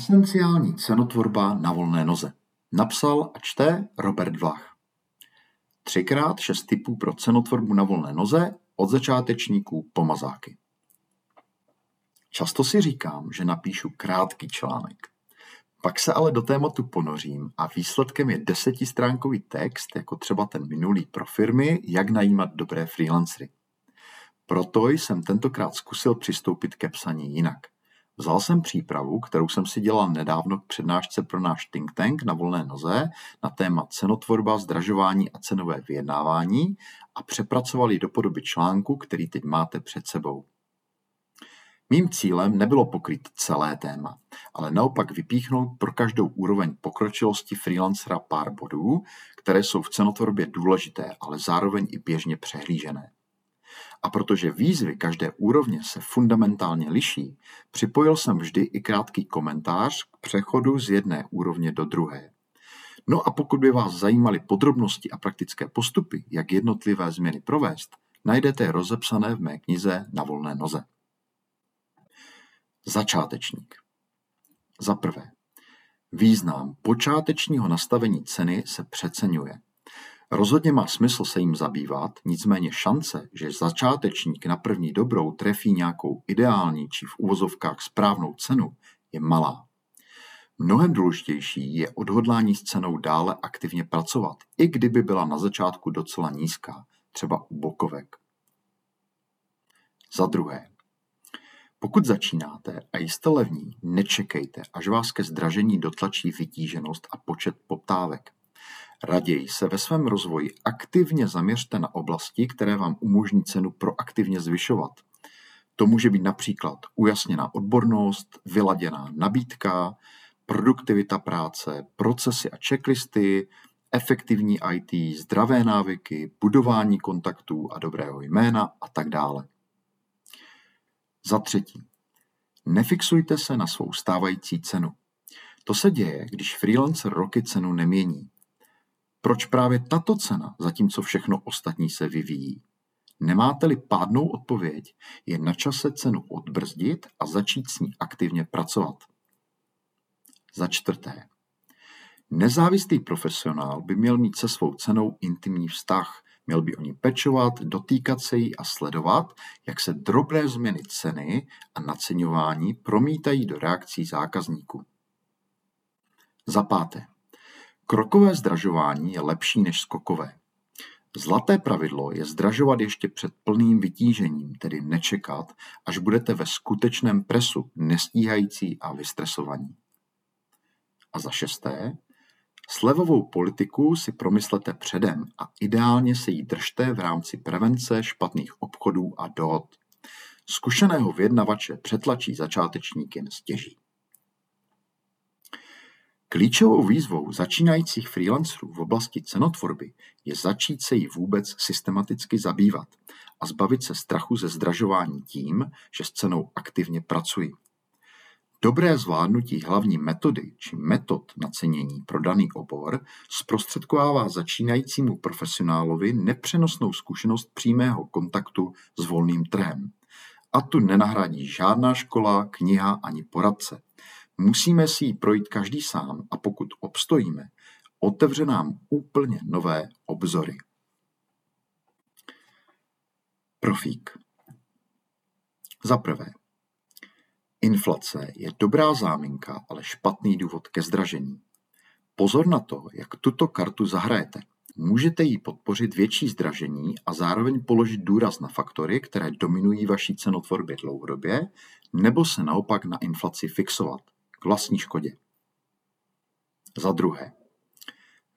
Esenciální cenotvorba na volné noze. Napsal a čte Robert Vlach. Třikrát šest typů pro cenotvorbu na volné noze od začátečníků po mazáky. Často si říkám, že napíšu krátký článek. Pak se ale do tématu ponořím a výsledkem je desetistránkový text, jako třeba ten minulý pro firmy, jak najímat dobré freelancery. Proto jsem tentokrát zkusil přistoupit ke psaní jinak – Vzal jsem přípravu, kterou jsem si dělal nedávno k přednášce pro náš think tank na volné noze na téma cenotvorba, zdražování a cenové vyjednávání a přepracoval ji do podoby článku, který teď máte před sebou. Mým cílem nebylo pokryt celé téma, ale naopak vypíchnout pro každou úroveň pokročilosti freelancera pár bodů, které jsou v cenotvorbě důležité, ale zároveň i běžně přehlížené. A protože výzvy každé úrovně se fundamentálně liší, připojil jsem vždy i krátký komentář k přechodu z jedné úrovně do druhé. No a pokud by vás zajímaly podrobnosti a praktické postupy, jak jednotlivé změny provést, najdete je rozepsané v mé knize Na volné noze. Začátečník. Za prvé, význam počátečního nastavení ceny se přeceňuje. Rozhodně má smysl se jim zabývat, nicméně šance, že začátečník na první dobrou trefí nějakou ideální či v uvozovkách správnou cenu, je malá. Mnohem důležitější je odhodlání s cenou dále aktivně pracovat, i kdyby byla na začátku docela nízká, třeba u bokovek. Za druhé, pokud začínáte a jste levní, nečekejte, až vás ke zdražení dotlačí vytíženost a počet poptávek. Raději se ve svém rozvoji aktivně zaměřte na oblasti, které vám umožní cenu proaktivně zvyšovat. To může být například ujasněná odbornost, vyladěná nabídka, produktivita práce, procesy a checklisty, efektivní IT, zdravé návyky, budování kontaktů a dobrého jména a tak dále. Za třetí, nefixujte se na svou stávající cenu. To se děje, když freelancer roky cenu nemění. Proč právě tato cena, zatímco všechno ostatní se vyvíjí? Nemáte-li pádnou odpověď, je na čase cenu odbrzdit a začít s ní aktivně pracovat. Za čtvrté. Nezávislý profesionál by měl mít se svou cenou intimní vztah, měl by o ní pečovat, dotýkat se jí a sledovat, jak se drobné změny ceny a naceňování promítají do reakcí zákazníků. Za páté. Krokové zdražování je lepší než skokové. Zlaté pravidlo je zdražovat ještě před plným vytížením, tedy nečekat, až budete ve skutečném presu, nestíhající a vystresovaní. A za šesté, slevovou politiku si promyslete předem a ideálně se jí držte v rámci prevence špatných obchodů a dohod. Zkušeného vyjednavače přetlačí začátečník jen stěží. Klíčovou výzvou začínajících freelancerů v oblasti cenotvorby je začít se jí vůbec systematicky zabývat a zbavit se strachu ze zdražování tím, že s cenou aktivně pracují. Dobré zvládnutí hlavní metody či metod nacenění pro daný obor zprostředkovává začínajícímu profesionálovi nepřenosnou zkušenost přímého kontaktu s volným trhem. A tu nenahradí žádná škola, kniha ani poradce. Musíme si ji projít každý sám a pokud obstojíme, otevře nám úplně nové obzory. Profík. Za prvé, inflace je dobrá záminka, ale špatný důvod ke zdražení. Pozor na to, jak tuto kartu zahrajete. Můžete jí podpořit větší zdražení a zároveň položit důraz na faktory, které dominují vaší cenotvorbě dlouhodobě, nebo se naopak na inflaci fixovat k vlastní škodě. Za druhé,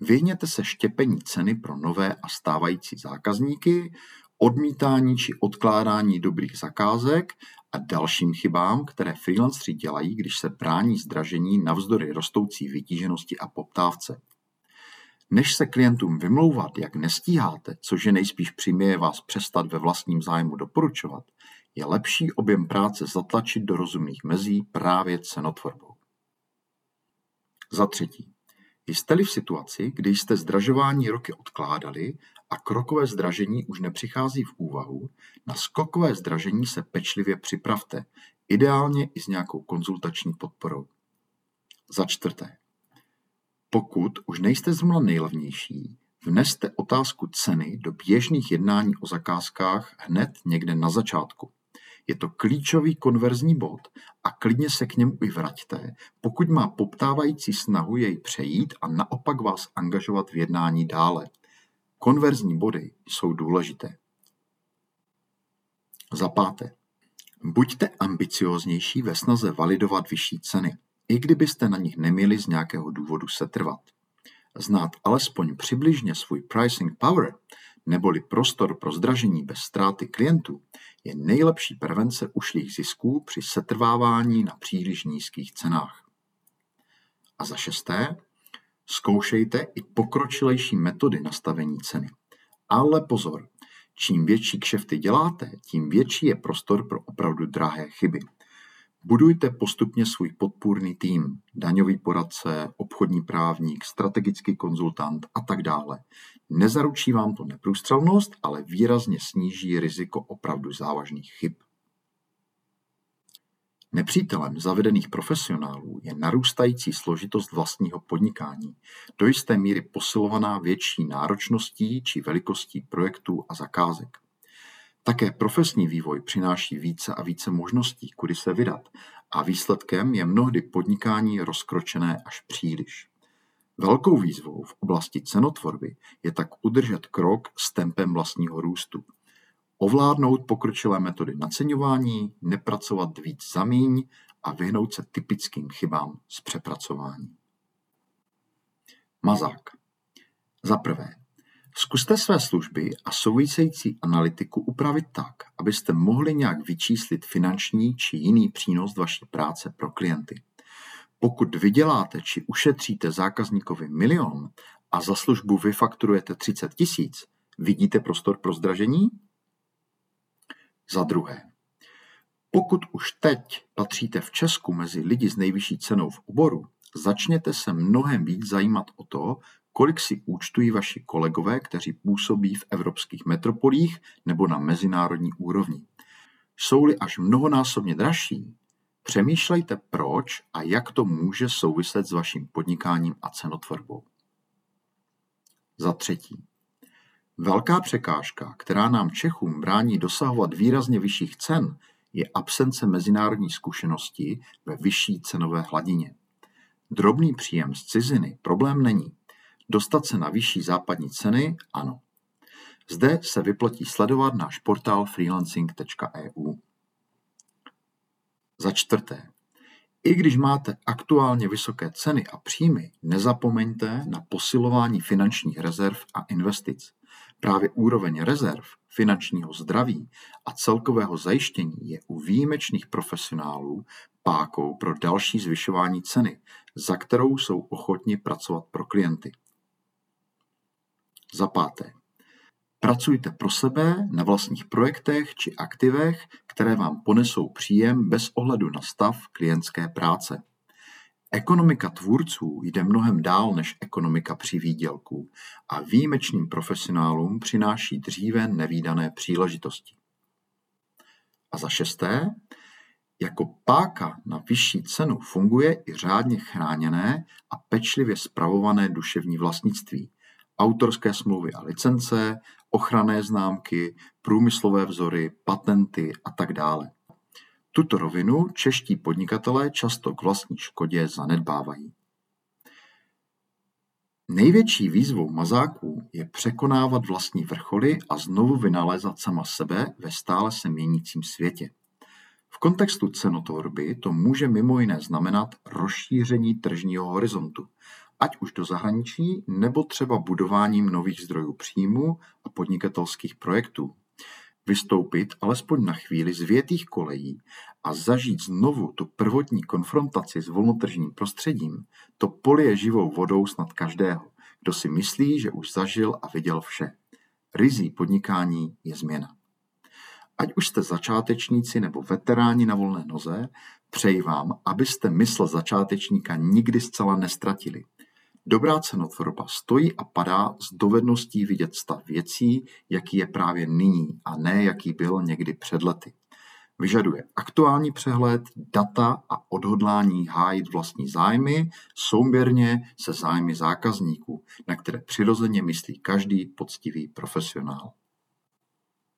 vyhněte se štěpení ceny pro nové a stávající zákazníky, odmítání či odkládání dobrých zakázek a dalším chybám, které freelanceri dělají, když se brání zdražení navzdory rostoucí vytíženosti a poptávce. Než se klientům vymlouvat, jak nestíháte, což je nejspíš přiměje vás přestat ve vlastním zájmu doporučovat, je lepší objem práce zatlačit do rozumných mezí právě cenotvorbou. Za třetí, jste-li v situaci, kdy jste zdražování roky odkládali a krokové zdražení už nepřichází v úvahu, na skokové zdražení se pečlivě připravte, ideálně i s nějakou konzultační podporou. Za čtvrté. Pokud už nejste zrovna nejlevnější, vneste otázku ceny do běžných jednání o zakázkách hned někde na začátku. Je to klíčový konverzní bod a klidně se k němu i vraťte, pokud má poptávající snahu jej přejít a naopak vás angažovat v jednání dále. Konverzní body jsou důležité. Za páté. Buďte ambicioznější ve snaze validovat vyšší ceny, i kdybyste na nich neměli z nějakého důvodu setrvat. Znát alespoň přibližně svůj pricing power, neboli prostor pro zdražení bez ztráty klientů, je nejlepší prevence ušlých zisků při setrvávání na příliš nízkých cenách. A za šesté, zkoušejte i pokročilejší metody nastavení ceny. Ale pozor, čím větší kšefty děláte, tím větší je prostor pro opravdu drahé chyby. Budujte postupně svůj podpůrný tým, daňový poradce, obchodní právník, strategický konzultant a tak dále. Nezaručí vám to neprůstřelnost, ale výrazně sníží riziko opravdu závažných chyb. Nepřítelem zavedených profesionálů je narůstající složitost vlastního podnikání, do jisté míry posilovaná větší náročností či velikostí projektů a zakázek. Také profesní vývoj přináší více a více možností, kudy se vydat a výsledkem je mnohdy podnikání rozkročené až příliš. Velkou výzvou v oblasti cenotvorby je tak udržet krok s tempem vlastního růstu. Ovládnout pokročilé metody naceňování, nepracovat víc za míň a vyhnout se typickým chybám z přepracování. Mazák. Za prvé, Zkuste své služby a související analytiku upravit tak, abyste mohli nějak vyčíslit finanční či jiný přínos vaší práce pro klienty. Pokud vyděláte či ušetříte zákazníkovi milion a za službu vyfakturujete 30 tisíc, vidíte prostor pro zdražení? Za druhé, pokud už teď patříte v Česku mezi lidi s nejvyšší cenou v oboru, začněte se mnohem víc zajímat o to, kolik si účtují vaši kolegové, kteří působí v evropských metropolích nebo na mezinárodní úrovni. Jsou-li až mnohonásobně dražší, přemýšlejte proč a jak to může souviset s vaším podnikáním a cenotvorbou. Za třetí. Velká překážka, která nám Čechům brání dosahovat výrazně vyšších cen, je absence mezinárodní zkušenosti ve vyšší cenové hladině. Drobný příjem z ciziny problém není. Dostat se na vyšší západní ceny? Ano. Zde se vyplatí sledovat náš portál freelancing.eu. Za čtvrté, i když máte aktuálně vysoké ceny a příjmy, nezapomeňte na posilování finančních rezerv a investic. Právě úroveň rezerv, finančního zdraví a celkového zajištění je u výjimečných profesionálů pákou pro další zvyšování ceny, za kterou jsou ochotni pracovat pro klienty. Za páté. Pracujte pro sebe na vlastních projektech či aktivech, které vám ponesou příjem bez ohledu na stav klientské práce. Ekonomika tvůrců jde mnohem dál než ekonomika při výdělku a výjimečným profesionálům přináší dříve nevýdané příležitosti. A za šesté, jako páka na vyšší cenu funguje i řádně chráněné a pečlivě spravované duševní vlastnictví – autorské smlouvy a licence, ochranné známky, průmyslové vzory, patenty a tak dále. Tuto rovinu čeští podnikatelé často k vlastní škodě zanedbávají. Největší výzvou mazáků je překonávat vlastní vrcholy a znovu vynalézat sama sebe ve stále se měnícím světě. V kontextu cenotvorby to může mimo jiné znamenat rozšíření tržního horizontu, ať už do zahraničí nebo třeba budováním nových zdrojů příjmu a podnikatelských projektů. Vystoupit alespoň na chvíli z větých kolejí a zažít znovu tu prvotní konfrontaci s volnotržním prostředím, to polije živou vodou snad každého, kdo si myslí, že už zažil a viděl vše. Rizí podnikání je změna. Ať už jste začátečníci nebo veteráni na volné noze, přeji vám, abyste mysl začátečníka nikdy zcela nestratili – Dobrá cenotvorba stojí a padá s dovedností vidět stav věcí, jaký je právě nyní a ne jaký byl někdy před lety. Vyžaduje aktuální přehled, data a odhodlání hájit vlastní zájmy souměrně se zájmy zákazníků, na které přirozeně myslí každý poctivý profesionál.